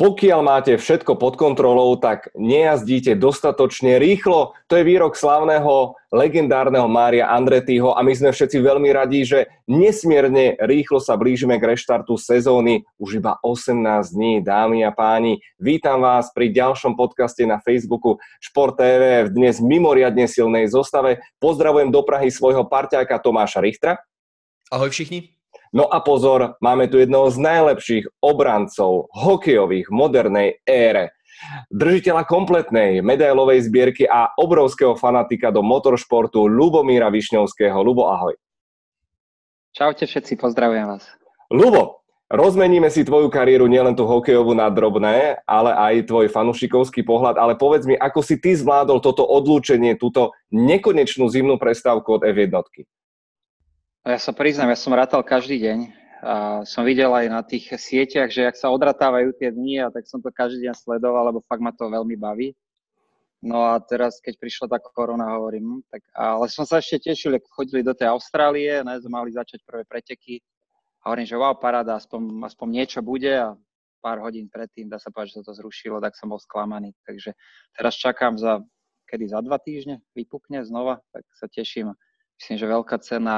Pokiaľ máte všetko pod kontrolou, tak nejazdíte dostatočne rýchlo. To je výrok slavného, legendárneho Mária Andretýho a my sme všetci veľmi radi, že nesmierne rýchlo sa blížime k reštartu sezóny. Už iba 18 dní, dámy a páni. Vítam vás pri ďalšom podcaste na Facebooku Šport TV v dnes mimoriadne silnej zostave. Pozdravujem do Prahy svojho parťáka Tomáša Richtra. Ahoj všichni. No a pozor, máme tu jednoho z najlepších obrancov hokejových modernej ére. Držiteľa kompletnej medailovej zbierky a obrovského fanatika do motoršportu Lubomíra Višňovského. Lubo, ahoj. Čaute všetci, pozdravujem vás. Lubo, rozmeníme si tvoju kariéru nielen tú hokejovú na drobné, ale aj tvoj fanušikovský pohľad, ale povedz mi, ako si ty zvládol toto odlúčenie, túto nekonečnú zimnú prestávku od F1. Ja sa priznám, ja som rátal každý deň a som videl aj na tých sieťach, že ak sa odratávajú tie dni a tak som to každý deň sledoval, lebo fakt ma to veľmi baví. No a teraz, keď prišla tá korona, hovorím, hm, tak, ale som sa ešte tešil, ako chodili do tej Austrálie, ne, mali začať prvé preteky. A hovorím, že wow, paráda, aspoň, aspoň niečo bude. A pár hodín predtým, dá sa povedať, že to zrušilo, tak som bol sklamaný. Takže teraz čakám za, kedy za dva týždne? Vypukne znova, tak sa teším myslím, že veľká cena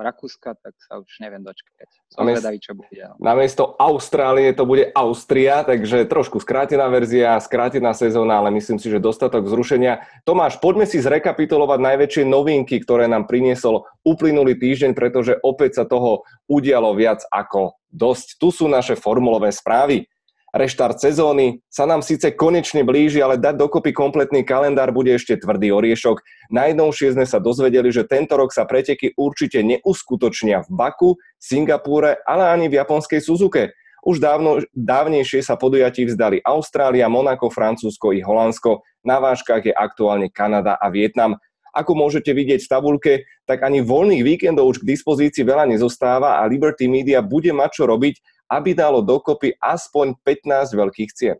Rakúska, tak sa už neviem dočkať. Som Namiesto, vedavý, čo bude. Namiesto Austrálie to bude Austria, takže trošku skrátená verzia, skrátená sezóna, ale myslím si, že dostatok zrušenia. Tomáš, poďme si zrekapitulovať najväčšie novinky, ktoré nám priniesol uplynulý týždeň, pretože opäť sa toho udialo viac ako dosť. Tu sú naše formulové správy. Reštart sezóny sa nám síce konečne blíži, ale dať dokopy kompletný kalendár bude ešte tvrdý oriešok. Najnovšie sme sa dozvedeli, že tento rok sa preteky určite neuskutočnia v Baku, Singapúre, ale ani v japonskej Suzuke. Už dávno, dávnejšie sa podujatí vzdali Austrália, Monako, Francúzsko i Holandsko. Na vážkach je aktuálne Kanada a Vietnam. Ako môžete vidieť v tabulke, tak ani voľných víkendov už k dispozícii veľa nezostáva a Liberty Media bude mať čo robiť aby dalo dokopy aspoň 15 veľkých cien.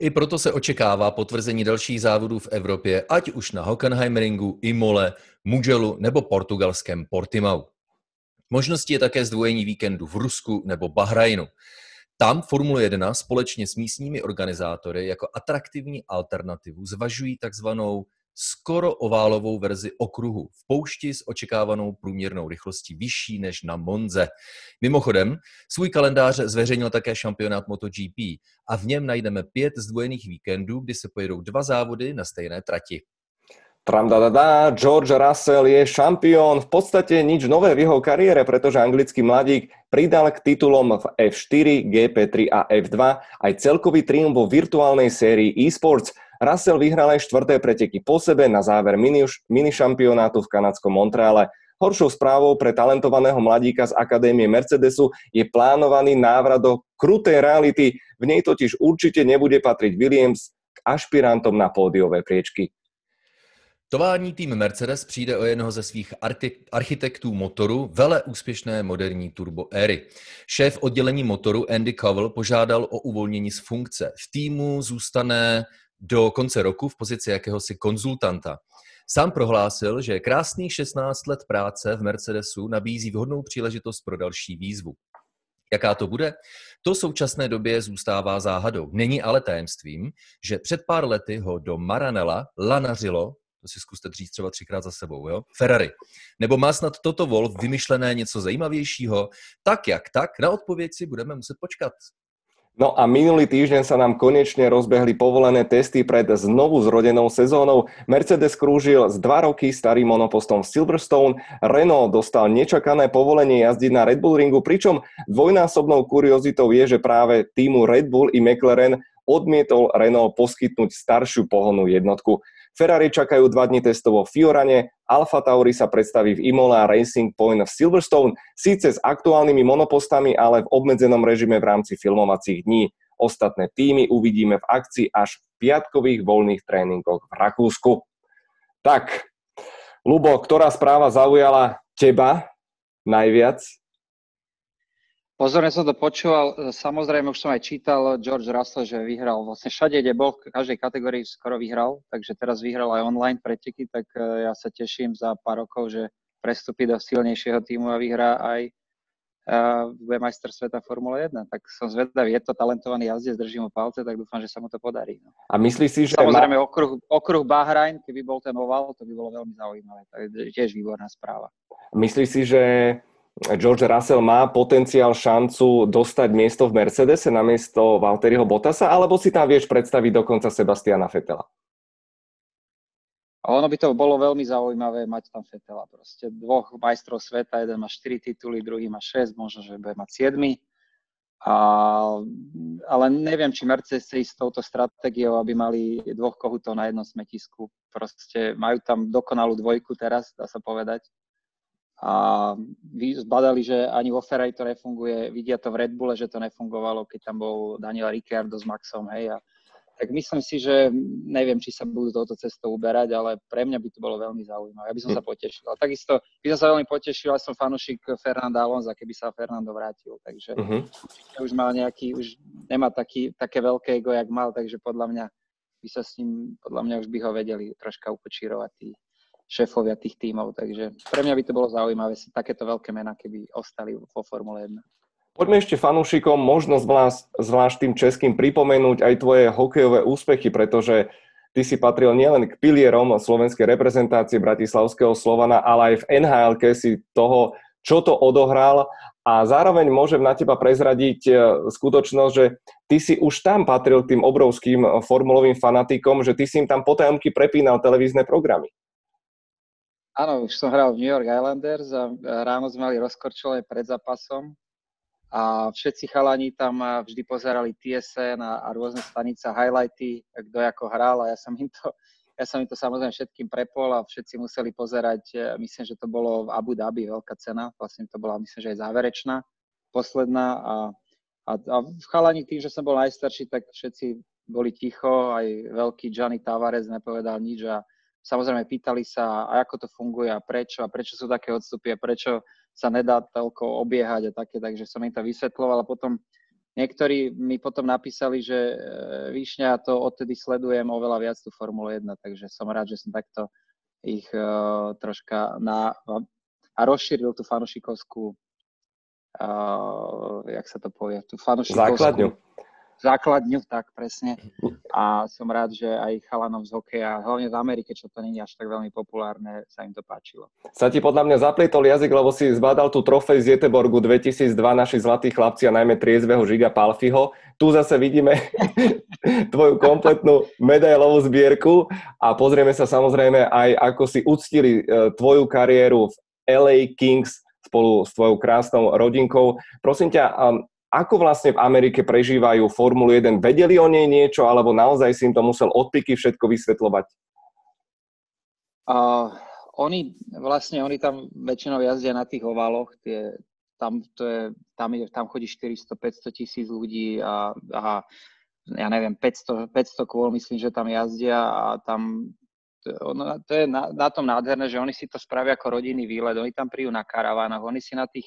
I proto se očekává potvrzení dalších závodů v Evropě, ať už na Hockenheimringu, Imole, Mugellu nebo portugalském Portimau. Možností je také zdvojení víkendu v Rusku nebo Bahrajnu. Tam Formule 1 společně s místními organizátory jako atraktivní alternativu zvažují takzvanou skoro oválovou verzi okruhu v poušti s očekávanou průměrnou rychlostí vyšší než na Monze. Mimochodem, svůj kalendář zveřejnil také šampionát MotoGP a v něm najdeme pět zdvojených víkendů, kdy se pojedou dva závody na stejné trati. Tramdadada, George Russell je šampión. V podstate nič nové v jeho kariére, pretože anglický mladík pridal k titulom v F4, GP3 a F2 aj celkový triumf vo virtuálnej sérii eSports. Russell vyhral aj štvrté preteky po sebe na záver mini, mini v kanadskom Montreale. Horšou správou pre talentovaného mladíka z Akadémie Mercedesu je plánovaný návrat do krutej reality. V nej totiž určite nebude patriť Williams k ašpirantom na pódiové priečky. Tovární tým Mercedes přijde o jednoho ze svých architektů motoru vele úspěšné moderní turbo éry. Šéf oddělení motoru Andy Covell požádal o uvolnění z funkce. V týmu zůstane do konce roku v pozici jakéhosi konzultanta. Sám prohlásil, že krásných 16 let práce v Mercedesu nabízí vhodnou příležitost pro další výzvu. Jaká to bude? To v současné době zůstává záhadou. Není ale tajemstvím, že před pár lety ho do Maranella lanařilo, to si zkuste říct třeba třikrát za sebou, jo? Ferrari. Nebo má snad toto Wolf vymyšlené něco zajímavějšího? Tak jak tak, na odpověď si budeme muset počkat. No a minulý týždeň sa nám konečne rozbehli povolené testy pred znovu zrodenou sezónou. Mercedes krúžil s dva roky starým monopostom Silverstone, Renault dostal nečakané povolenie jazdiť na Red Bull ringu, pričom dvojnásobnou kuriozitou je, že práve týmu Red Bull i McLaren odmietol Renault poskytnúť staršiu pohonnú jednotku. Ferrari čakajú dva dni testov vo Fiorane, Alfa Tauri sa predstaví v Imola Racing Point v Silverstone, síce s aktuálnymi monopostami, ale v obmedzenom režime v rámci filmovacích dní. Ostatné týmy uvidíme v akcii až v piatkových voľných tréningoch v Rakúsku. Tak, Lubo, ktorá správa zaujala teba najviac Pozorne som to počúval, samozrejme už som aj čítal George Russell, že vyhral vlastne všade, kde bol, v každej kategórii skoro vyhral, takže teraz vyhral aj online preteky, tak e, ja sa teším za pár rokov, že prestúpi do silnejšieho týmu a vyhrá aj bude majster sveta Formule 1. Tak som zvedavý, je to talentovaný jazdec, držím mu palce, tak dúfam, že sa mu to podarí. No. A myslíš si, že... Samozrejme, má... okruh, okruh Bahrajn, keby bol ten oval, to by bolo veľmi zaujímavé. To je tiež výborná správa. Myslíš si, že George Russell má potenciál šancu dostať miesto v Mercedese na miesto Valtteriho Bottasa, alebo si tam vieš predstaviť dokonca Sebastiana Fetela? Ono by to bolo veľmi zaujímavé mať tam Fetela. Proste dvoch majstrov sveta, jeden má 4 tituly, druhý má 6, možno, že bude mať 7. A, ale neviem, či Mercedes chce ísť s touto stratégiou, aby mali dvoch kohutov na jednom smetisku. Proste majú tam dokonalú dvojku teraz, dá sa povedať. A zbadali, že ani vo Ferrari to nefunguje. Vidia to v Red Bulle, že to nefungovalo, keď tam bol Daniel Ricciardo s Maxom, hej. A tak myslím si, že neviem, či sa budú touto cestou uberať, ale pre mňa by to bolo veľmi zaujímavé. Ja by som sa potešil. A takisto by som sa veľmi potešil, ja som fanúšik Fernanda Alonza, keby sa Fernando vrátil. Takže uh-huh. už má nejaký, už nemá taký, také veľké ego, jak mal, takže podľa mňa by sa s ním, podľa mňa už by ho vedeli troška upočírovať tí šéfovia tých tímov. Takže pre mňa by to bolo zaujímavé, takéto veľké mená, keby ostali vo Formule 1. Poďme ešte fanúšikom možno zvlášť, zvlášť tým českým pripomenúť aj tvoje hokejové úspechy, pretože ty si patril nielen k pilierom slovenskej reprezentácie Bratislavského Slovana, ale aj v nhl si toho, čo to odohral a zároveň môžem na teba prezradiť e, skutočnosť, že ty si už tam patril tým obrovským formulovým fanatikom, že ty si im tam potajomky prepínal televízne programy. Áno, už som hral v New York Islanders a ráno sme mali rozkorčové pred zápasom. A všetci chalani tam vždy pozerali TSN a, a rôzne stanice, highlighty, kto ako hral a ja som im to, ja som im to samozrejme všetkým prepol a všetci museli pozerať, e, myslím, že to bolo v Abu Dhabi, veľká cena, vlastne to bola, myslím, že aj záverečná, posledná a, a, a chalani tým, že som bol najstarší, tak všetci boli ticho, aj veľký Gianni Tavares nepovedal nič a samozrejme pýtali sa, ako to funguje a prečo a prečo sú také odstupy a prečo sa nedá toľko obiehať a také, takže som im to vysvetloval. A potom niektorí mi potom napísali, že e, Výšňa to odtedy sledujem oveľa viac tú Formulu 1, takže som rád, že som takto ich uh, troška na, a rozšíril tú fanušikovskú uh, jak sa to povie, tú fanušikovskú základňu základňu, tak presne. A som rád, že aj chalanom z hokeja, hlavne v Amerike, čo to je až tak veľmi populárne, sa im to páčilo. Sa ti podľa mňa zaplietol jazyk, lebo si zbadal tú trofej z Jeteborgu 2002, naši zlatí chlapci a najmä triezveho Žiga Palfiho. Tu zase vidíme tvoju kompletnú medailovú zbierku a pozrieme sa samozrejme aj, ako si uctili e, tvoju kariéru v LA Kings spolu s tvojou krásnou rodinkou. Prosím ťa, ako vlastne v Amerike prežívajú Formulu 1? Vedeli o nej niečo, alebo naozaj si im to musel odpiky všetko vysvetľovať? Uh, oni vlastne, oni tam väčšinou jazdia na tých ovaloch, tie, tam, to je, tam, je, tam chodí 400-500 tisíc ľudí a, a ja neviem, 500, 500 kôl myslím, že tam jazdia a tam to, ono, to je na, na tom nádherné, že oni si to spravia ako rodinný výlet, oni tam príjú na karavánoch, oni si na tých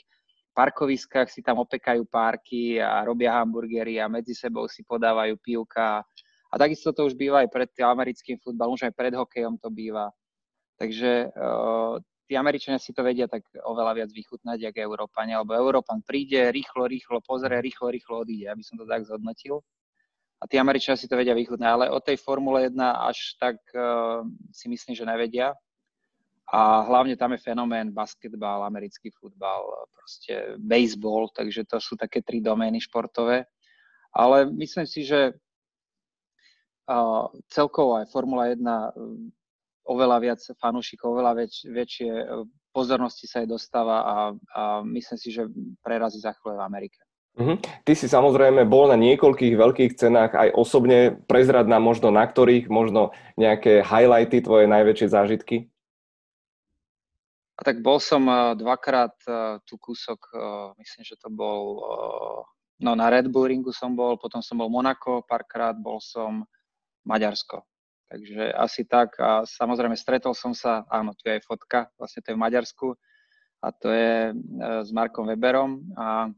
parkoviskách si tam opekajú párky a robia hamburgery a medzi sebou si podávajú pivka. A takisto to už býva aj pred americkým futbalom, už aj pred hokejom to býva. Takže uh, tí Američania si to vedia tak oveľa viac vychutnať, ako Európania, lebo Európan príde, rýchlo, rýchlo pozrie, rýchlo, rýchlo odíde, aby som to tak zhodnotil. A tí Američania si to vedia vychutnať, ale o tej Formule 1 až tak uh, si myslím, že nevedia. A hlavne tam je fenomén basketbal, americký futbal, proste baseball, takže to sú také tri domény športové. Ale myslím si, že celkovo aj Formula 1 uh, oveľa viac fanúšikov, oveľa väč, väčšie uh, pozornosti sa jej dostáva a, a myslím si, že prerazí za chvíľu v Amerike. Uh-huh. Ty si samozrejme bol na niekoľkých veľkých cenách aj osobne. Prezrad nám možno na ktorých, možno nejaké highlighty, tvoje najväčšie zážitky? Tak bol som uh, dvakrát uh, tu kúsok, uh, myslím, že to bol, no na Red Bull ringu som bol, potom som bol Monako, párkrát bol som Maďarsko. Takže asi tak a samozrejme stretol som sa, áno, tu je aj fotka, vlastne to je v Maďarsku a to je s Markom Weberom a,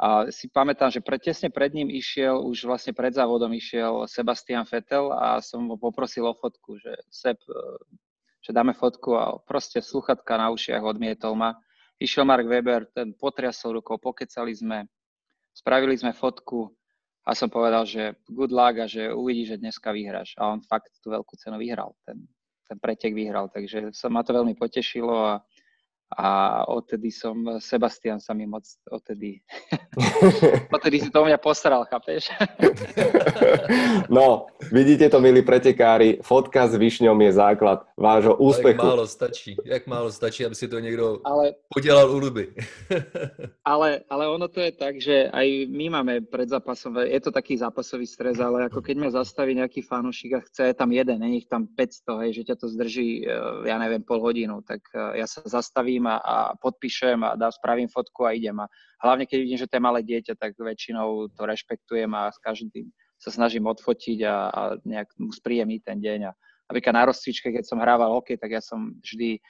a si pamätám, že pre, tesne pred ním išiel, už vlastne pred závodom išiel Sebastian Vettel a som ho poprosil o fotku, že Seb, že dáme fotku a proste sluchatka na ušiach odmietol ma. išiel Mark Weber, ten potriasol rukou, pokecali sme, spravili sme fotku a som povedal, že good luck a že uvidíš, že dneska vyhráš. A on fakt tú veľkú cenu vyhral, ten, ten pretek vyhral, takže sa ma to veľmi potešilo a a odtedy som, Sebastian sa mi moc odtedy, odtedy si to u mňa postaral, chápeš? no, vidíte to, milí pretekári, fotka s Višňom je základ vášho úspechu. Jak málo stačí, jak málo stačí, aby si to niekto ale, podelal u ľuby. ale, ale ono to je tak, že aj my máme pred zápasom, je to taký zápasový stres, ale ako keď ma zastaví nejaký fanúšik a chce tam jeden, není ich tam 500, hej, že ťa to zdrží, eh, ja neviem, pol hodinu, tak eh, ja sa zastavím a, a podpíšem a dá, spravím fotku a idem. A hlavne keď vidím, že to je malé dieťa, tak väčšinou to rešpektujem a s každým sa snažím odfotiť a, a nejak mu spríjemniť ten deň. A napríklad na rozcvičke, keď som hrával hokej, tak ja som vždy,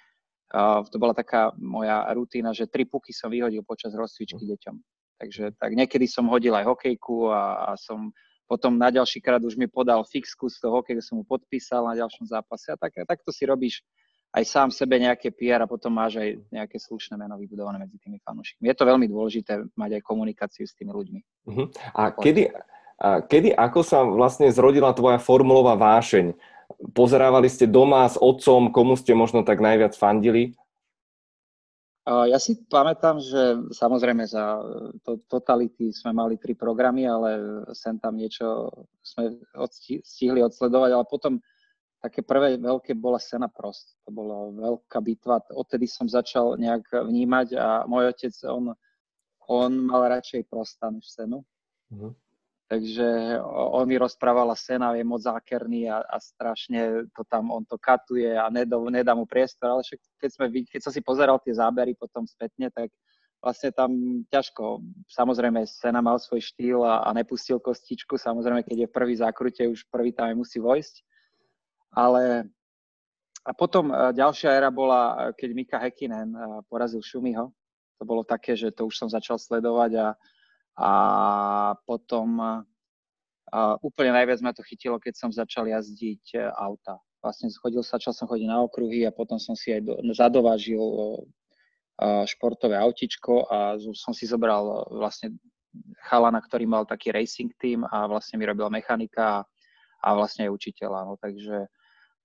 uh, to bola taká moja rutína, že tri puky som vyhodil počas rozcvičky deťom. Takže tak niekedy som hodil aj hokejku a, a som potom na ďalší krát už mi podal fixku z toho hokeja, som mu podpísal na ďalšom zápase a tak, takto si robíš aj sám sebe nejaké PR a potom máš aj nejaké slušné meno vybudované medzi tými fanúšikmi. Je to veľmi dôležité mať aj komunikáciu s tými ľuďmi. Uh-huh. A kedy, a kedy, ako sa vlastne zrodila tvoja formulová vášeň? Pozerávali ste doma s otcom, komu ste možno tak najviac fandili? Ja si pamätám, že samozrejme za to, totality sme mali tri programy, ale sem tam niečo sme stihli odsledovať, ale potom také prvé veľké bola Sena Prost. To bola veľká bitva. Odtedy som začal nejak vnímať a môj otec, on, on mal radšej Prosta než Senu. Mm-hmm. Takže on mi rozprával a Sena je moc zákerný a, a strašne to tam, on to katuje a nedá, nedá mu priestor, ale však keď, sme, keď som si pozeral tie zábery potom spätne, tak vlastne tam ťažko. Samozrejme, Sena mal svoj štýl a, a nepustil kostičku. Samozrejme, keď je prvý zákrute, už prvý tam musí vojsť ale a potom e, ďalšia éra bola, e, keď Mika Häkkinen e, porazil Šumiho. To bolo také, že to už som začal sledovať a, a potom a úplne najviac ma to chytilo, keď som začal jazdiť auta. Vlastne chodil, začal som chodiť na okruhy a potom som si aj do, zadovážil športové autičko a som si zobral vlastne chalana, ktorý mal taký racing team a vlastne mi robil mechanika a, a vlastne aj učiteľa. No, takže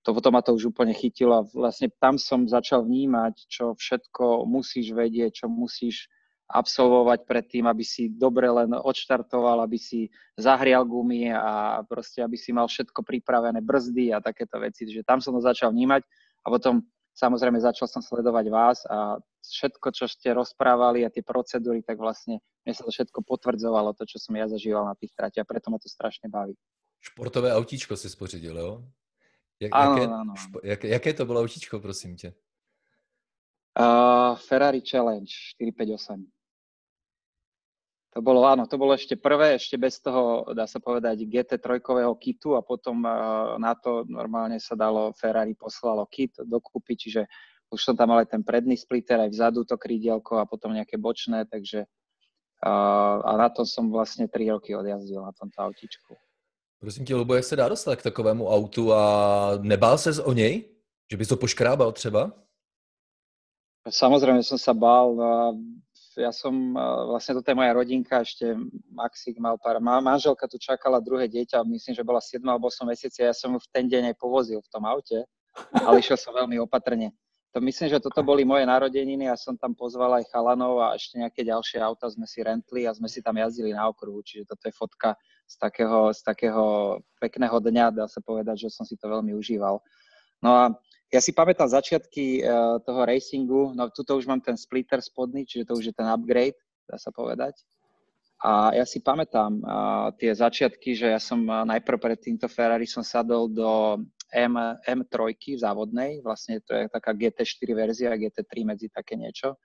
to potom ma to už úplne chytilo a vlastne tam som začal vnímať, čo všetko musíš vedieť, čo musíš absolvovať predtým, aby si dobre len odštartoval, aby si zahrial gumy a proste, aby si mal všetko pripravené, brzdy a takéto veci. že tam som to začal vnímať a potom samozrejme začal som sledovať vás a všetko, čo ste rozprávali a tie procedúry, tak vlastne mne sa to všetko potvrdzovalo, to, čo som ja zažíval na tých tratiach, preto ma to strašne baví. Športové autíčko si spořidil, jo? Jak, áno, jaké, áno. Jak, jaké to bolo autíčko, prosím ťa? Uh, Ferrari Challenge 458. To bolo, áno, to bolo ešte prvé, ešte bez toho, dá sa povedať, GT3 kitu a potom uh, na to normálne sa dalo, Ferrari poslalo kit dokúpiť, čiže už som tam mal aj ten predný splitter, aj vzadu to krídielko a potom nejaké bočné, takže uh, a na to som vlastne 3 roky odjazdil na tomto autíčku. Prosím tě, Lubo, jak se dá dostat k takovému autu a nebál ses o něj? Že bys to poškrábal třeba? Samozrejme som sa bál. Ja som, vlastne toto je moja rodinka, ešte Maxik mal pár, manželka tu čakala druhé dieťa, myslím, že bola 7 alebo 8 mesiace, ja som ju v ten deň aj povozil v tom aute, ale išiel som veľmi opatrne. To myslím, že toto boli moje narodeniny a som tam pozval aj chalanov a ešte nejaké ďalšie auta sme si rentli a sme si tam jazdili na okruhu, čiže toto je fotka z takého, z takého pekného dňa, dá sa povedať, že som si to veľmi užíval. No a ja si pamätám začiatky uh, toho racingu, no tuto už mám ten splitter spodný, čiže to už je ten upgrade, dá sa povedať. A ja si pamätám uh, tie začiatky, že ja som uh, najprv pred týmto Ferrari som sadol do M, M3 závodnej, vlastne to je taká GT4 verzia, GT3 medzi také niečo.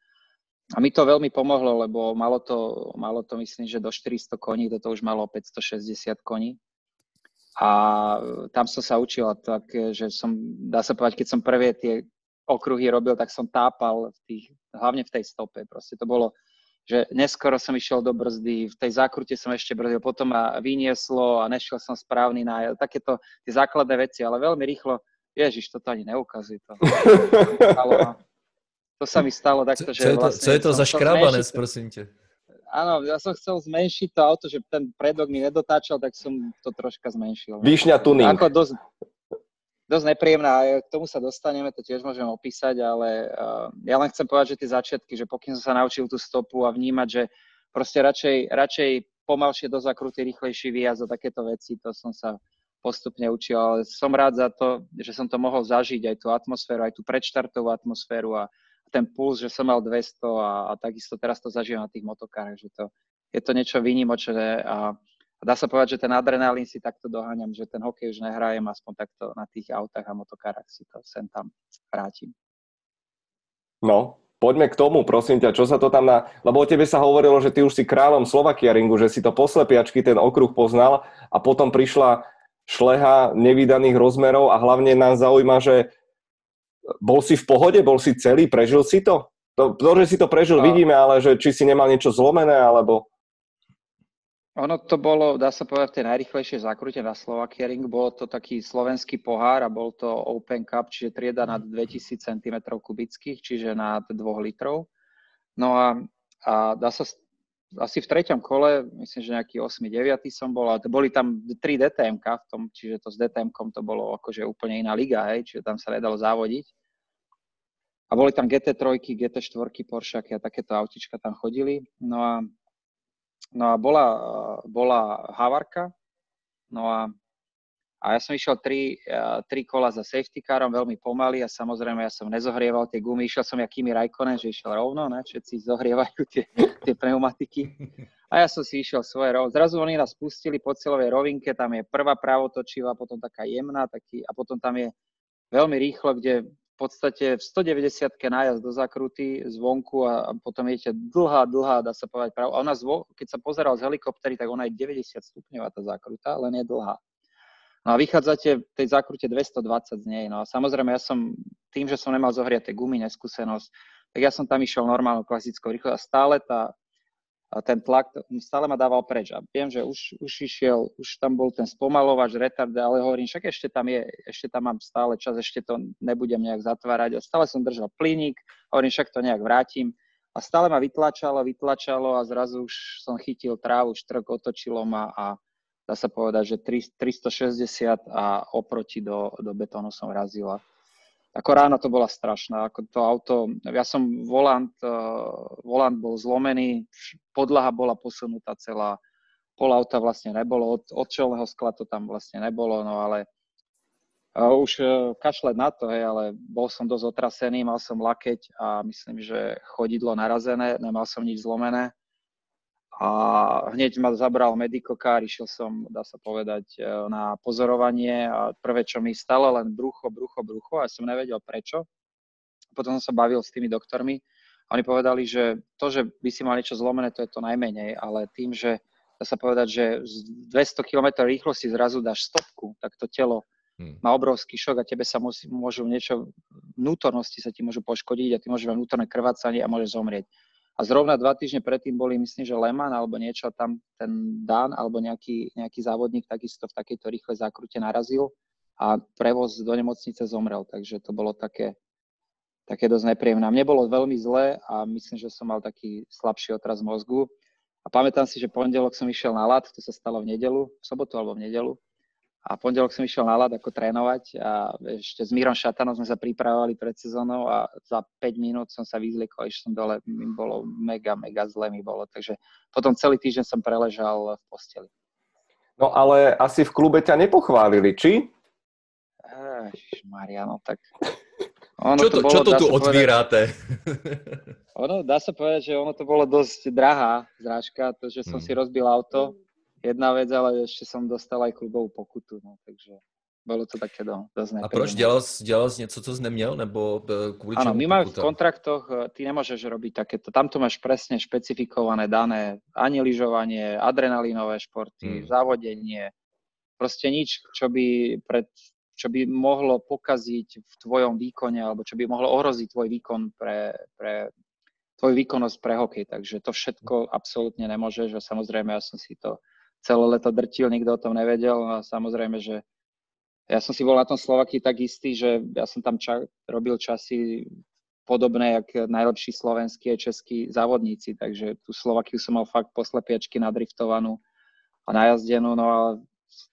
A mi to veľmi pomohlo, lebo malo to, malo to myslím, že do 400 koní, toto už malo 560 koní. A tam som sa učil tak, že som, dá sa povedať, keď som prvé tie okruhy robil, tak som tápal v tých, hlavne v tej stope. Proste to bolo, že neskoro som išiel do brzdy, v tej zákrute som ešte brzdil, potom ma vynieslo a nešiel som správny na takéto tie základné veci, ale veľmi rýchlo, ježiš, toto ani neukazuj to. to sa mi stalo takto, že... Co je to, vlastne co je to za škrábanec, prosím ťa? Áno, ja som chcel zmenšiť to auto, že ten predok mi nedotáčal, tak som to troška zmenšil. Výšňa tuning. Ako dosť, dosť nepríjemná, k tomu sa dostaneme, to tiež môžem opísať, ale uh, ja len chcem povedať, že tie začiatky, že pokým som sa naučil tú stopu a vnímať, že proste radšej, radšej pomalšie do zakruty, rýchlejší výjazd a takéto veci, to som sa postupne učil, ale som rád za to, že som to mohol zažiť, aj tú atmosféru, aj tú predštartovú atmosféru a ten puls, že som mal 200 a, a takisto teraz to zažívam na tých motokárach, že to, je to niečo výnimočné a, a dá sa povedať, že ten adrenalín si takto doháňam, že ten hokej už nehrajem, aspoň takto na tých autách a motokárach si to sem tam vrátim. No, poďme k tomu, prosím ťa, čo sa to tam na... Lebo o tebe sa hovorilo, že ty už si kráľom Slovakia ringu, že si to poslepiačky ten okruh poznal a potom prišla šleha nevydaných rozmerov a hlavne nás zaujíma, že bol si v pohode, bol si celý, prežil si to? To, to že si to prežil, a... vidíme, ale že či si nemal niečo zlomené, alebo... Ono to bolo, dá sa povedať, v tej najrychlejšej zákrute na Slovakia Ring. Bolo to taký slovenský pohár a bol to Open Cup, čiže trieda nad 2000 cm kubických, čiže nad 2 litrov. No a, a dá sa asi v treťom kole, myslím, že nejaký 8. 9. som bol, a boli tam 3 DTM v tom, čiže to s DTM to bolo akože úplne iná liga, hej, čiže tam sa nedalo závodiť. A boli tam GT3, GT4, Porsche a takéto autička tam chodili. No a, no a bola, bola Havarka, no a a ja som išiel tri, tri kola za safety carom, veľmi pomaly a samozrejme ja som nezohrieval tie gumy. Išiel som jakými Raikkonen, že išiel rovno, ne? všetci zohrievajú tie, tie pneumatiky. A ja som si išiel svoje rovno. Zrazu oni nás pustili po celovej rovinke, tam je prvá pravotočivá, potom taká jemná, taký, a potom tam je veľmi rýchlo, kde v podstate v 190 nájazd do zakruty zvonku a, a potom idete dlhá, dlhá, dá sa povedať pravo. A ona, zvo, keď sa pozeral z helikoptery, tak ona je 90 stupňová tá zakruta, len je dlhá. No a vychádzate v tej zákrute 220 z nej. No a samozrejme, ja som tým, že som nemal zohriate gumy, neskúsenosť, tak ja som tam išiel normálnou klasickou rýchlosť a stále tá, ten tlak stále ma dával preč. A viem, že už, už išiel, už tam bol ten spomalovač, retard, ale hovorím, však ešte tam je, ešte tam mám stále čas, ešte to nebudem nejak zatvárať. A stále som držal plyník, hovorím, však to nejak vrátim. A stále ma vytlačalo, vytlačalo a zrazu už som chytil trávu, štrk, otočilo ma a dá sa povedať, že 360 a oproti do, do betónu som razila. Ako ráno to bola strašná, ako to auto, ja som volant, uh, volant bol zlomený, podlaha bola posunutá celá, pol auta vlastne nebolo, od, od čelného skla to tam vlastne nebolo, no ale uh, už uh, kašľať na to, hej, ale bol som dosť otrasený, mal som lakeť a myslím, že chodidlo narazené, nemal som nič zlomené a hneď ma zabral medikokár, išiel som, dá sa povedať, e, na pozorovanie a prvé, čo mi stalo, len brucho, brucho, brucho a som nevedel prečo. Potom som sa bavil s tými doktormi a oni povedali, že to, že by si mal niečo zlomené, to je to najmenej, ale tým, že dá sa povedať, že z 200 km rýchlosti zrazu dáš stopku, tak to telo hmm. má obrovský šok a tebe sa musí, môžu niečo, vnútornosti sa ti môžu poškodiť a ty môžeš mať vnútorné krvácanie a môžeš zomrieť. A zrovna dva týždne predtým boli, myslím, že Leman alebo niečo tam, ten Dan alebo nejaký, nejaký závodník takisto v takejto rýchlej zákrute narazil a prevoz do nemocnice zomrel. Takže to bolo také, také dosť nepríjemné. Mne bolo veľmi zle a myslím, že som mal taký slabší otraz mozgu. A pamätám si, že pondelok som išiel na lat, to sa stalo v nedelu, v sobotu alebo v nedelu. A pondelok som išiel na ľad ako trénovať a ešte s Mírom Šatanom sme sa pripravovali pred sezónou a za 5 minút som sa vyzliekol, ešte som dole, mi bolo mega, mega zle mi bolo. Takže potom celý týždeň som preležal v posteli. No ale asi v klube ťa nepochválili, či? Maria, no tak... Ono čo to, to bolo, čo to tu otvírate? ono, dá sa povedať, že ono to bolo dosť drahá zrážka, to, že som hmm. si rozbil auto jedna vec, ale ešte som dostal aj klubovú pokutu, no, takže bolo to také do, dosť A proč dělal, dělal jsi něco, co jsi neměl, nebo e, kvůli Áno, my máme v kontraktoch, e, ty nemôžeš robiť takéto, tam to máš presne špecifikované dané, ani lyžovanie, adrenalinové športy, hmm. závodenie, proste nič, čo by, pred, čo by mohlo pokaziť v tvojom výkone, alebo čo by mohlo ohroziť tvoj výkon pre, pre tvoj výkonnosť pre hokej, takže to všetko absolútne nemôžeš a samozrejme ja som si to celé leto drtil, nikto o tom nevedel a samozrejme, že ja som si bol na tom Slovaky tak istý, že ja som tam ča- robil časy podobné, jak najlepší slovenskí a českí závodníci, takže tu Slovakiu som mal fakt posle piečky nadriftovanú a najazdenú, no ale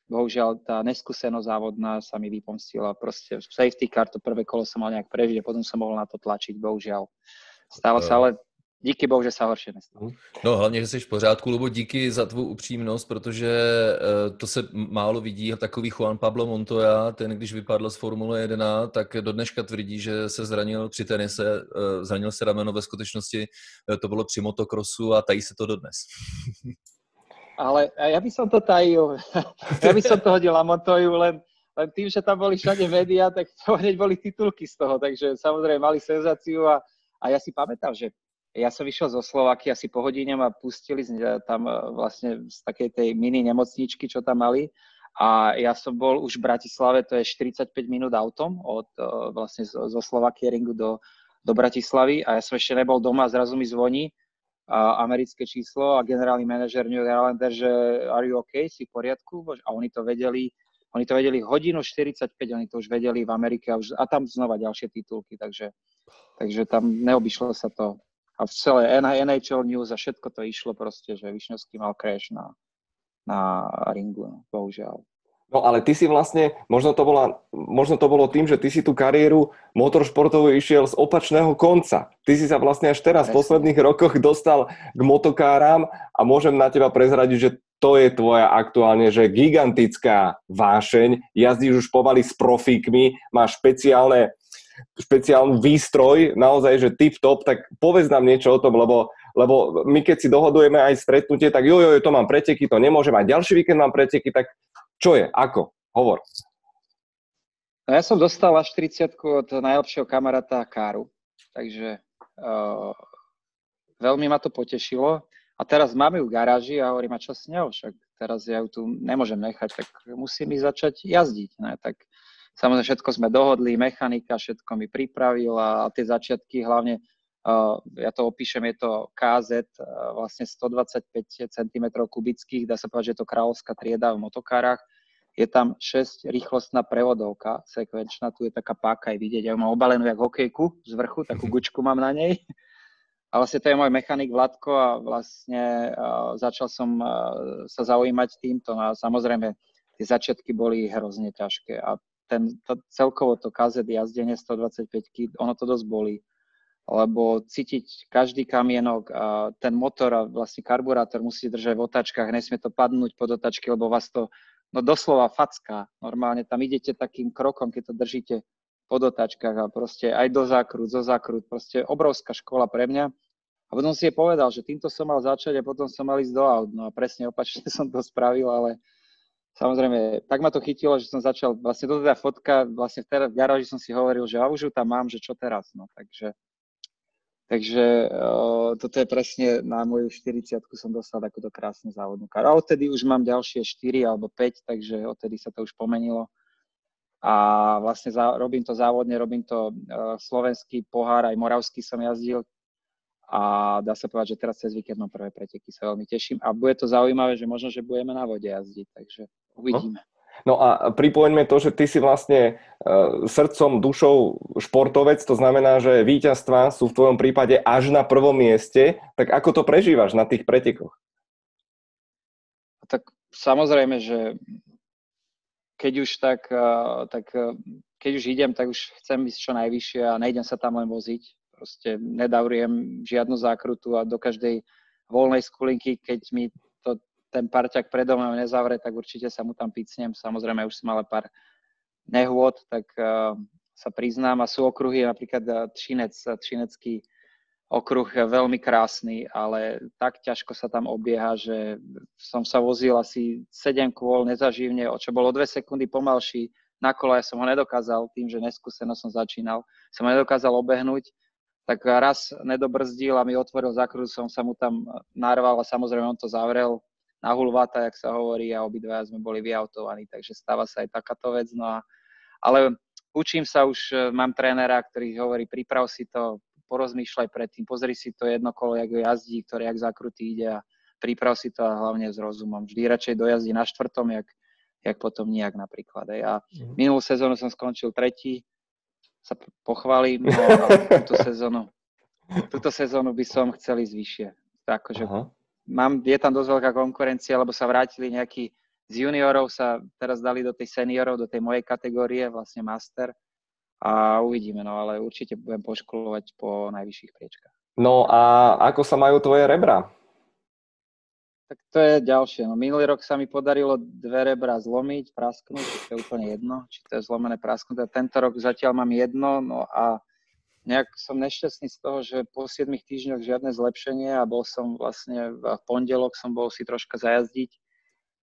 bohužiaľ tá neskúsenosť závodná sa mi vypomstila. Proste v safety car to prvé kolo som mal nejak prežiť a potom som mohol na to tlačiť, bohužiaľ. Stalo sa, ale díky bohu, že se horšie nestalo. No hlavně, že jsi v pořádku, Lubo, díky za tvou upřímnost, protože uh, to se málo vidí. Takový Juan Pablo Montoya, ten když vypadl z Formule 1, tak do dneška tvrdí, že se zranil při tenise, uh, zranil se rameno, ve skutečnosti uh, to bylo při motokrosu a tají se to dodnes. Ale ja by som to tajil. ja by som to hodil na Montoyu, len, len tým, že tam boli všade médiá, tak to hneď boli titulky z toho, takže samozrejme mali senzáciu a, a ja si pamätám, že ja som vyšiel zo Slovaky asi po hodine ma pustili tam e, vlastne z takej tej mini nemocničky, čo tam mali. A ja som bol už v Bratislave, to je 45 minút autom od e, vlastne zo Slovakieringu do, do Bratislavy a ja som ešte nebol doma, zrazu mi zvoní a americké číslo a generálny manažer New Islander, že are you okay, si v poriadku? A oni to vedeli, oni to vedeli hodinu 45, oni to už vedeli v Amerike a, už, a tam znova ďalšie titulky, takže, takže tam neobyšlo sa to a v celé NHL News a všetko to išlo proste, že Višňovský mal crash na, na ringu, no, bohužiaľ. No ale ty si vlastne, možno to, bola, možno to bolo tým, že ty si tú kariéru motoršportovú išiel z opačného konca. Ty si sa vlastne až teraz v posledných rokoch dostal k motokáram a môžem na teba prezradiť, že to je tvoja aktuálne, že gigantická vášeň, jazdíš už pomaly s profíkmi, máš špeciálne špeciálny výstroj, naozaj, že tip-top, tak povedz nám niečo o tom, lebo, lebo my keď si dohodujeme aj stretnutie, tak jo, jo, to mám preteky, to nemôžem, aj ďalší víkend mám preteky, tak čo je, ako? Hovor. No ja som dostal až 30 od najlepšieho kamaráta Káru, takže uh, veľmi ma to potešilo. A teraz máme ju v garáži a hovorím, a čo s ňou? Však teraz ja ju tu nemôžem nechať, tak musím mi začať jazdiť. Ne? Tak Samozrejme, všetko sme dohodli, mechanika všetko mi pripravila a tie začiatky hlavne, uh, ja to opíšem, je to KZ, uh, vlastne 125 cm kubických, dá sa povedať, že je to kráľovská trieda v motokárach. Je tam 6 rýchlostná prevodovka sekvenčná, tu je taká páka aj vidieť, ja mám obalenú jak hokejku z vrchu, takú gučku mám na nej. A vlastne to je môj mechanik Vladko a vlastne uh, začal som uh, sa zaujímať týmto a samozrejme tie začiatky boli hrozne ťažké a ten, to, celkovo to KZ jazdenie 125 ono to dosť bolí, lebo cítiť každý kamienok a ten motor a vlastne karburátor musí držať v otáčkach, nesmie to padnúť pod otáčky, lebo vás to no doslova facká. Normálne tam idete takým krokom, keď to držíte pod otáčkach a proste aj do zákrut, zo zákrut, proste obrovská škola pre mňa. A potom si je povedal, že týmto som mal začať a potom som mal ísť do aut. No a presne opačne som to spravil, ale Samozrejme, tak ma to chytilo, že som začal, vlastne toto teda fotka, vlastne v, v garáži som si hovoril, že a už ju tam mám, že čo teraz, no, takže, takže uh, toto je presne na moju 40 som dostal takúto krásnu závodnú karu. A odtedy už mám ďalšie 4 alebo 5, takže odtedy sa to už pomenilo. A vlastne za, robím to závodne, robím to uh, slovenský pohár, aj moravský som jazdil, a dá sa povedať, že teraz cez víkend mám prvé preteky, sa veľmi teším a bude to zaujímavé, že možno, že budeme na vode jazdiť, takže uvidíme. No, no a pripomeňme to, že ty si vlastne uh, srdcom, dušou športovec, to znamená, že víťazstva sú v tvojom prípade až na prvom mieste, tak ako to prežívaš na tých pretekoch? Tak samozrejme, že keď už tak, uh, tak uh, keď už idem, tak už chcem ísť čo najvyššie a nejdem sa tam len voziť proste nedaurujem žiadnu zákrutu a do každej voľnej skulinky, keď mi ten parťak predo mnou nezavre, tak určite sa mu tam picnem. Samozrejme, už som ale pár nehôd, tak uh, sa priznám. A sú okruhy, napríklad uh, Třinec, Třinecký okruh je veľmi krásny, ale tak ťažko sa tam obieha, že som sa vozil asi 7 kôl nezažívne, o čo bolo 2 sekundy pomalší na kola, ja som ho nedokázal, tým, že neskúseno som začínal, som ho nedokázal obehnúť tak raz nedobrzdil a mi otvoril zakrut, som sa mu tam narval a samozrejme on to zavrel na hulváta, jak sa hovorí, a obidvaja sme boli vyautovaní, takže stáva sa aj takáto vec. No a, ale učím sa už, mám trénera, ktorý hovorí, priprav si to, porozmýšľaj predtým, pozri si to jedno kolo, jak jazdí, ktoré jak zakrutý ide a priprav si to a hlavne s rozumom. Vždy radšej dojazdí na štvrtom, jak, jak potom nijak napríklad. A mm. minulú sezónu som skončil tretí, sa pochválim, no a túto sezónu, túto sezónu by som chcel ísť vyššie. Akože mám, je tam dosť veľká konkurencia, lebo sa vrátili nejakí z juniorov, sa teraz dali do tej seniorov, do tej mojej kategórie, vlastne master a uvidíme, no ale určite budem poškolovať po najvyšších priečkách. No a ako sa majú tvoje rebra? Tak to je ďalšie. No, minulý rok sa mi podarilo dve rebra zlomiť, prasknúť, to je úplne jedno, či to je zlomené, prasknuté. Tento rok zatiaľ mám jedno, no a nejak som nešťastný z toho, že po 7 týždňoch žiadne zlepšenie a bol som vlastne v pondelok som bol si troška zajazdiť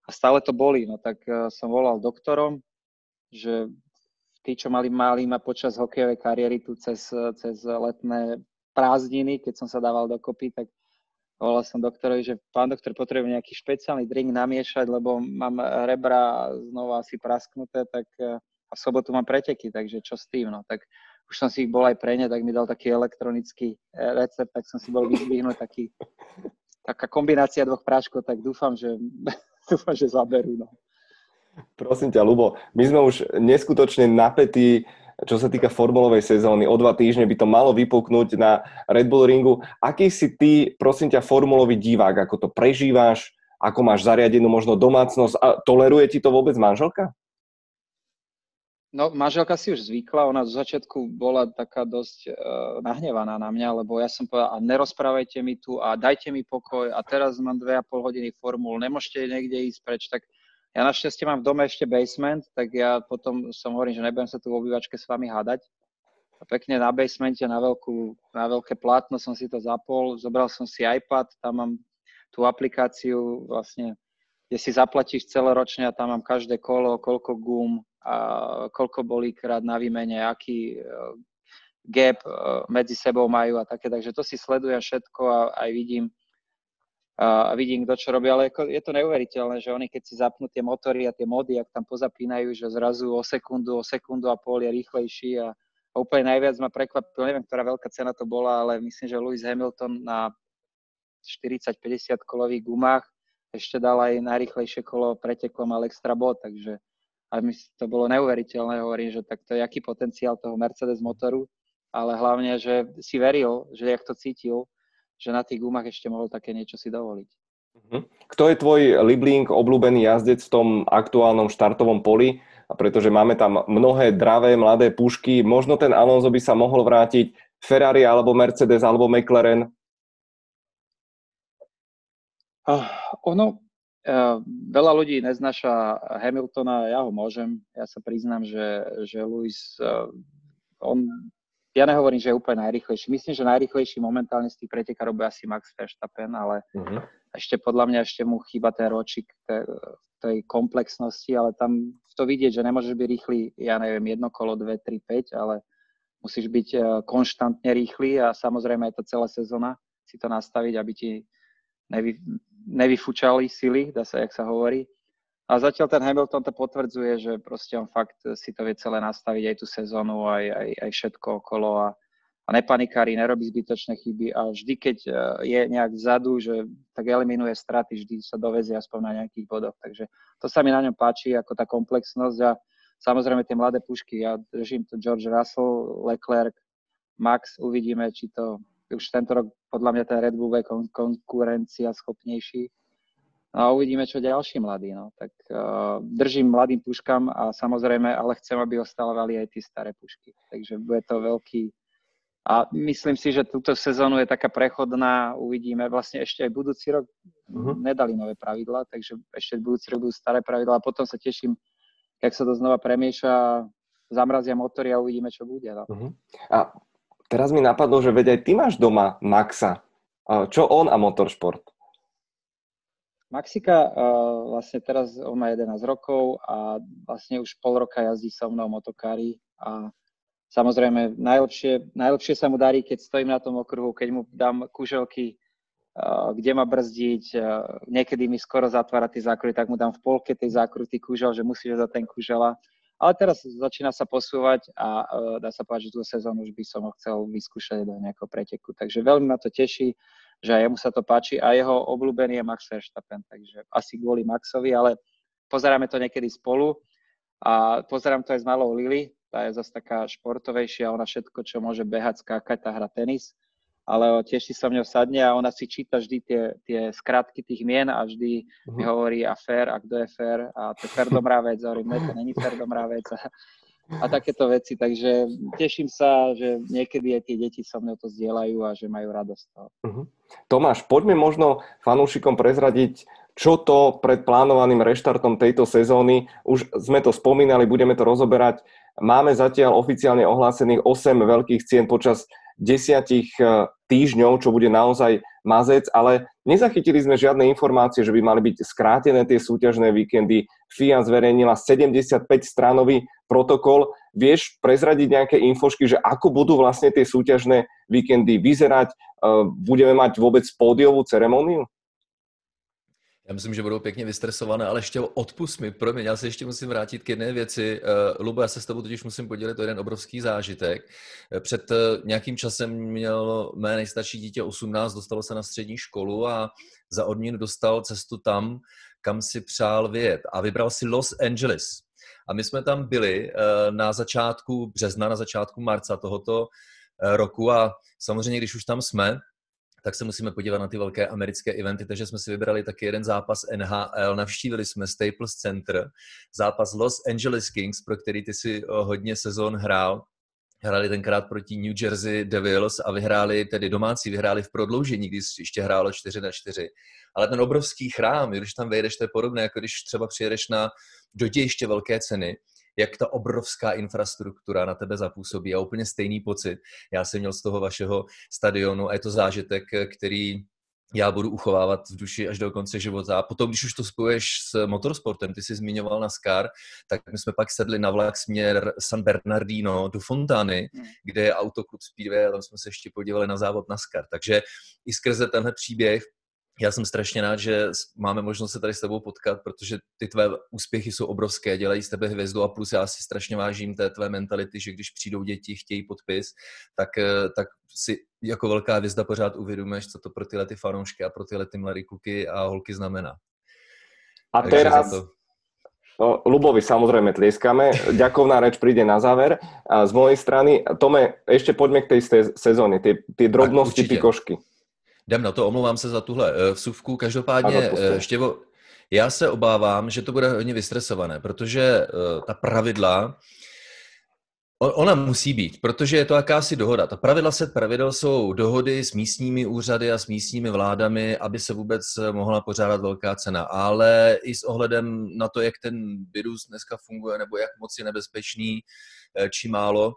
a stále to boli. No tak uh, som volal doktorom, že tí, čo mali, mali ma počas hokejovej kariéry tu cez, cez letné prázdniny, keď som sa dával dokopy, tak volal som doktorovi, že pán doktor potrebuje nejaký špeciálny drink namiešať, lebo mám rebra znova asi prasknuté, tak uh, a v sobotu mám preteky, takže čo s tým, no. Tak už som si ich bol aj pre ne, tak mi dal taký elektronický e, recept, tak som si bol vyzvihnúť taký, taká kombinácia dvoch práškov, tak dúfam, že, dúfam, že zaberú. No. Prosím ťa, Lubo, my sme už neskutočne napätí, čo sa týka formulovej sezóny. O dva týždne by to malo vypuknúť na Red Bull ringu. Aký si ty, prosím ťa, formulový divák? Ako to prežíváš? Ako máš zariadenú možno domácnosť? A toleruje ti to vôbec manželka? No, manželka si už zvykla, ona zo začiatku bola taká dosť uh, nahnevaná na mňa, lebo ja som povedal, a nerozprávajte mi tu a dajte mi pokoj a teraz mám dve a pol hodiny formul, nemôžete niekde ísť preč, tak ja našťastie mám v dome ešte basement, tak ja potom som hovorím, že nebudem sa tu v obývačke s vami hádať. A pekne na basemente, na, veľkú, na veľké plátno som si to zapol, zobral som si iPad, tam mám tú aplikáciu vlastne, kde si zaplatíš celoročne a tam mám každé kolo, koľko gum, a koľko boli krát na výmene, aký e, gap e, medzi sebou majú a také, takže to si sledujem všetko a aj vidím, a vidím, kto čo robí, ale je to neuveriteľné, že oni keď si zapnú tie motory a tie mody, ak tam pozapínajú, že zrazu o sekundu, o sekundu a pol je rýchlejší a, úplne najviac ma prekvapilo, neviem, ktorá veľká cena to bola, ale myslím, že Lewis Hamilton na 40-50 kolových gumách ešte dal aj najrýchlejšie kolo pretekom mal extra bod, takže a mi to bolo neuveriteľné, hovorím, že tak to je aký potenciál toho Mercedes motoru, ale hlavne, že si veril, že jak to cítil, že na tých gumách ešte mohol také niečo si dovoliť. Mhm. Kto je tvoj libling, obľúbený jazdec v tom aktuálnom štartovom poli? Pretože máme tam mnohé dravé, mladé pušky, možno ten Alonso by sa mohol vrátiť Ferrari alebo Mercedes alebo McLaren? Uh, ono, veľa ľudí neznaša Hamiltona, ja ho môžem. Ja sa priznám, že, že Lewis, uh, on, ja nehovorím, že je úplne najrychlejší. Myslím, že najrychlejší momentálne z tých pretekárov bude asi Max Verstappen, ale uh-huh. ešte podľa mňa ešte mu chýba ten ročík tej, tej komplexnosti, ale tam to vidieť, že nemôžeš byť rýchly, ja neviem, jedno kolo, dve, tri, päť, ale musíš byť uh, konštantne rýchly a samozrejme je to celá sezóna si to nastaviť, aby ti nevy, nevyfúčali sily, dá sa, jak sa hovorí. A zatiaľ ten Hamilton to potvrdzuje, že proste on fakt si to vie celé nastaviť aj tú sezónu, aj, aj, aj všetko okolo a, a nepanikári, nerobí zbytočné chyby a vždy, keď e, je nejak vzadu, že tak eliminuje straty, vždy sa dovezie aspoň na nejakých bodoch. Takže to sa mi na ňom páči, ako tá komplexnosť a samozrejme tie mladé pušky. Ja držím to George Russell, Leclerc, Max, uvidíme, či to už tento rok podľa mňa ten Red Bull je kon- konkurencia schopnejší. No a uvidíme, čo ďalší mladí. No. Tak uh, držím mladým puškám a samozrejme, ale chcem, aby ostávali aj tie staré pušky. Takže bude to veľký... A myslím si, že túto sezónu je taká prechodná, uvidíme. Vlastne ešte aj budúci rok uh-huh. nedali nové pravidla, takže ešte budúci rok budú staré pravidla a potom sa teším, jak sa to znova premieša, zamrazia motory a uvidíme, čo bude. No. Uh-huh. A Teraz mi napadlo, že veď aj ty máš doma Maxa. Čo on a motoršport? Maxika vlastne teraz on má 11 rokov a vlastne už pol roka jazdí so mnou motokári a samozrejme najlepšie, najlepšie sa mu darí, keď stojím na tom okruhu, keď mu dám kuželky, kde má brzdiť, niekedy mi skoro zatvára tie zákruty, tak mu dám v polke tej zákruty kužel, že musí za ten kužela ale teraz začína sa posúvať a uh, dá sa povedať, že tú sezónu už by som ho chcel vyskúšať do nejakého preteku. Takže veľmi ma to teší, že aj jemu sa to páči a jeho obľúbený je Max Verstappen, takže asi kvôli Maxovi, ale pozeráme to niekedy spolu a pozerám to aj s malou Lily, tá je zase taká športovejšia, ona všetko, čo môže behať, skákať, tá hra tenis, ale tiež si sa mňou sadne a ona si číta vždy tie, tie skratky tých mien a vždy uh-huh. mi hovorí a fér a kto je fér a to je Ferdomravec, a hovorím, ne, to není Ferdomravec a, a takéto veci, takže teším sa, že niekedy aj tie deti so mnou to zdieľajú a že majú radosť toho. Uh-huh. Tomáš, poďme možno fanúšikom prezradiť, čo to pred plánovaným reštartom tejto sezóny, už sme to spomínali, budeme to rozoberať, máme zatiaľ oficiálne ohlásených 8 veľkých cien počas desiatich e, týždňov, čo bude naozaj mazec, ale nezachytili sme žiadne informácie, že by mali byť skrátené tie súťažné víkendy. FIA zverejnila 75 stránový protokol. Vieš prezradiť nejaké infošky, že ako budú vlastne tie súťažné víkendy vyzerať? E, budeme mať vôbec pódiovú ceremóniu? Já myslím, že budou pěkně vystresované, ale ještě odpust mi, promiň, já se ještě musím vrátit k jedné věci. Uh, Lubo, já se s tebou totiž musím podělit o jeden obrovský zážitek. Eh, před uh, nějakým časem měl mé nejstarší dítě 18, dostalo se na střední školu a za odměnu dostal cestu tam, kam si přál vyjet a vybral si Los Angeles. A my jsme tam byli na začátku března, na začátku marca tohoto roku a samozřejmě, když už tam jsme, tak se musíme podívat na ty velké americké eventy, takže jsme si vybrali taky jeden zápas NHL, navštívili jsme Staples Center, zápas Los Angeles Kings, pro který ty si hodně sezon hrál, hráli tenkrát proti New Jersey Devils a vyhráli, tedy domácí vyhráli v prodloužení, když ještě hrálo 4 na 4. Ale ten obrovský chrám, když tam vejdeš, to je podobné, jako když třeba přijedeš na do ještě velké ceny, jak ta obrovská infrastruktura na tebe zapůsobí a úplně stejný pocit. Já jsem měl z toho vašeho stadionu a je to zážitek, který já budu uchovávat v duši až do konce života. A potom, když už to spojuješ s motorsportem, ty jsi zmiňoval na Scar, tak my jsme pak sedli na vlak směr San Bernardino do Fontány, hmm. kde je autoklub Speedway a tam jsme se ještě podívali na závod na Scar. Takže i skrze tenhle příběh já jsem strašně rád, že máme možnost se tady s tebou potkat, protože ty tvé úspěchy jsou obrovské, dělají z tebe hvězdu a plus já si strašně vážím té tvé mentality, že když přijdou děti, chtějí podpis, tak, eh, tak si jako velká hvězda pořád uvědomuješ, co to pro tyhle ty fanoušky a pro tyhle ty mladé kluky a holky znamená. A Takže teraz, to... No, Lubovi samozrejme tlieskame. Ďakovná reč príde na záver. A z mojej strany, Tome, ešte poďme k tej sezóne, tie, tie drobnosti pikošky. Jdem na to, omlouvám se za tuhle uh, vsuvku. Každopádně, uh, Štěvo, já se obávám, že to bude hodně vystresované, protože uh, ta pravidla, Ona musí být, protože je to jakási dohoda. Ta pravidla set pravidel jsou dohody s místními úřady a s místními vládami, aby se vůbec mohla pořádat velká cena. Ale i s ohledem na to, jak ten virus dneska funguje, nebo jak moc je nebezpečný, či málo,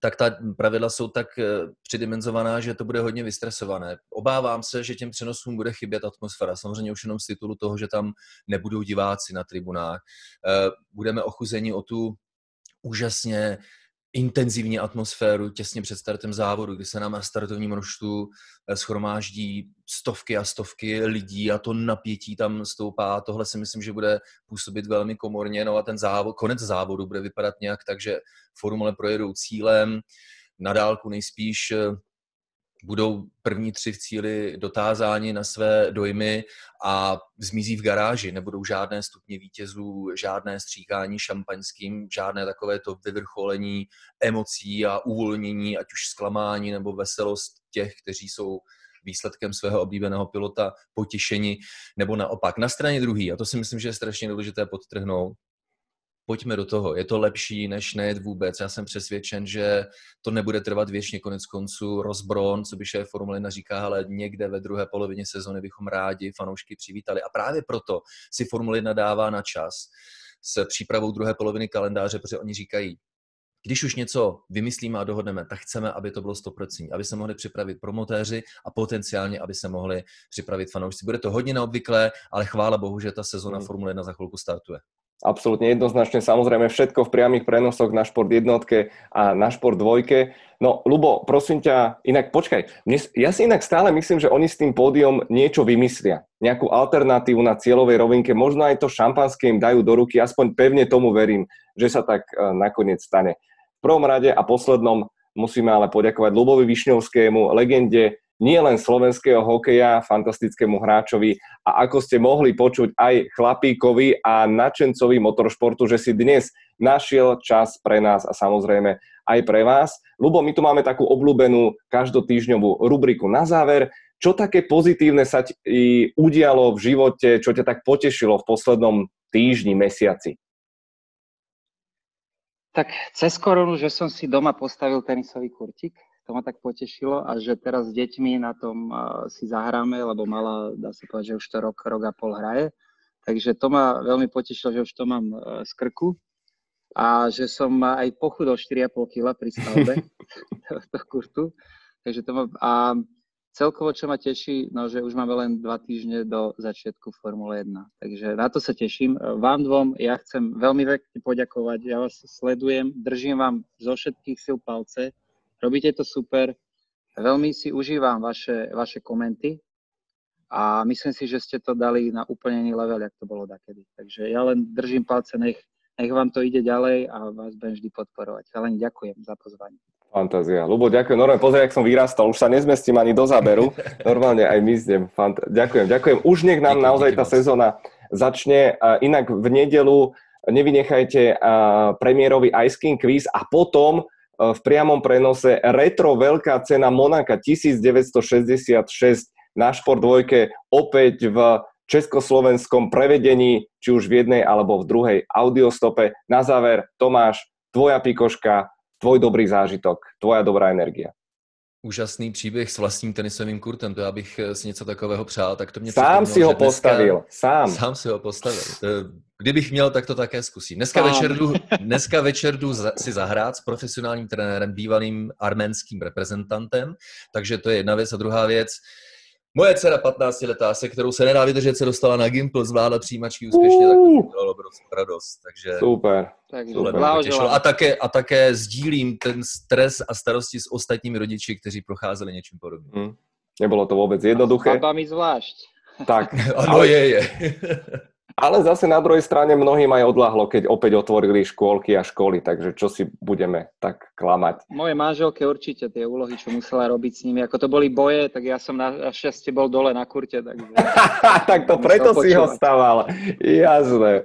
tak ta pravidla jsou tak eh, přidimenzovaná, že to bude hodně vystresované. Obávám se, že těm přenosům bude chybět atmosféra. Samozřejmě už jenom z titulu toho, že tam nebudou diváci na tribunách. Eh, budeme ochuzeni o tu úžasně intenzivní atmosféru těsně před startem závodu, kdy se nám na startovním roštu eh, schromáždí stovky a stovky lidí a to napětí tam stoupá. Tohle si myslím, že bude působit velmi komorně. No a ten závod, konec závodu bude vypadat nějak tak, že formule projedou cílem, na dálku nejspíš eh, budou první tři v cíli dotázáni na své dojmy a zmizí v garáži. Nebudou žádné stupně vítězů, žádné stříkání šampaňským, žádné takové to vyvrcholení emocí a uvolnění, ať už zklamání nebo veselost těch, kteří jsou výsledkem svého oblíbeného pilota potěšení, nebo naopak. Na straně druhé, a to si myslím, že je strašně důležité podtrhnout, pojďme do toho, je to lepší, než nejet vůbec. Já jsem přesvědčen, že to nebude trvat věčně konec konců. Rozbron, co by šéf Formule 1 říká, ale někde ve druhé polovině sezony bychom rádi fanoušky přivítali. A právě proto si Formule 1 dává na čas s přípravou druhé poloviny kalendáře, protože oni říkají, když už něco vymyslíme a dohodneme, tak chceme, aby to bylo 100%, aby se mohli připravit promotéři a potenciálně, aby se mohli připravit fanoušci. Bude to hodně neobvyklé, ale chvála Bohu, že ta sezona hmm. Formule 1 za chvilku startuje. Absolútne jednoznačne, samozrejme všetko v priamých prenosoch na šport jednotke a na šport dvojke. No, Lubo, prosím ťa, inak počkaj, mne, ja si inak stále myslím, že oni s tým pódium niečo vymyslia. Nejakú alternatívu na cieľovej rovinke, možno aj to šampanské im dajú do ruky, aspoň pevne tomu verím, že sa tak uh, nakoniec stane. V prvom rade a poslednom musíme ale poďakovať Lubovi Višňovskému, legende nie len slovenského hokeja, fantastickému hráčovi a ako ste mohli počuť aj chlapíkovi a načencovi motoršportu, že si dnes našiel čas pre nás a samozrejme aj pre vás. Lubo, my tu máme takú obľúbenú každotýždňovú rubriku na záver. Čo také pozitívne sa ti udialo v živote, čo ťa tak potešilo v poslednom týždni, mesiaci? Tak cez koronu, že som si doma postavil tenisový kurtík, to ma tak potešilo a že teraz s deťmi na tom si zahráme, lebo mala, dá sa povedať, že už to rok, rok a pol hraje. Takže to ma veľmi potešilo, že už to mám e, z krku a že som aj pochudol 4,5 kg pri stavbe tohto kurtu. Takže to ma, a celkovo, čo ma teší, no, že už máme len dva týždne do začiatku Formule 1. Takže na to sa teším. Vám dvom ja chcem veľmi pekne poďakovať. Ja vás sledujem, držím vám zo všetkých sil palce. Robíte to super. Veľmi si užívam vaše, vaše komenty a myslím si, že ste to dali na úplne iný level, jak to bolo dakedy. Takže ja len držím palce, nech, nech vám to ide ďalej a vás budem vždy podporovať. Len ďakujem za pozvanie. Fantázia. Lubo, ďakujem. Normálne, pozri, ak som vyrastal. Už sa nezmestím ani do záberu. Normálne aj my zdem. Fant- ďakujem, ďakujem. Už nech nám naozaj tá sezóna začne. Inak v nedelu nevynechajte premiérový Ice King quiz a potom v priamom prenose retro veľká cena Monaka 1966 na Šport dvojke opäť v československom prevedení, či už v jednej alebo v druhej audiostope. Na záver, Tomáš, tvoja pikoška, tvoj dobrý zážitok, tvoja dobrá energia. Úžasný příběh s vlastním tenisovým kurtem, to já bych si něco takového přál, tak to mě Sám si ho postavil, sám. Sám si ho postavil. Kdybych měl, tak to také zkusím. Dneska večer, jdu, dneska večer jdu si zahrát s profesionálním trenérem, bývalým arménským reprezentantem, takže to je jedna věc. A druhá věc, Moje dcera 15 letá, se kterou se nedá vydržet, se dostala na Gimpl, zvládla přijímačky úspěšně, uh, tak to bylo radost. Takže super. super a, také, a také sdílím ten stres a starosti s ostatními rodiči, kteří procházeli něčím podobným. Hmm. Nebylo to vůbec jednoduché. A s zvlášť. Tak. ano, je, je. Ale zase na druhej strane mnohým aj odlahlo, keď opäť otvorili škôlky a školy, takže čo si budeme tak klamať. Moje manželke určite tie úlohy, čo musela robiť s nimi. Ako to boli boje, tak ja som na šťastie bol dole na kurte. Takže... tak to preto si ho stával. Jasné.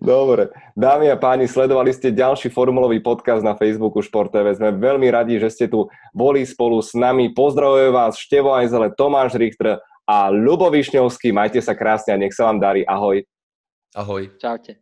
Dobre. Dámy a páni, sledovali ste ďalší formulový podcast na Facebooku Šport TV. Sme veľmi radi, že ste tu boli spolu s nami. Pozdravujem vás Števo Ajzele, Tomáš Richter a Lubo Višňovský. Majte sa krásne a nech sa vám darí. Ahoj. Ahoj. Čaute.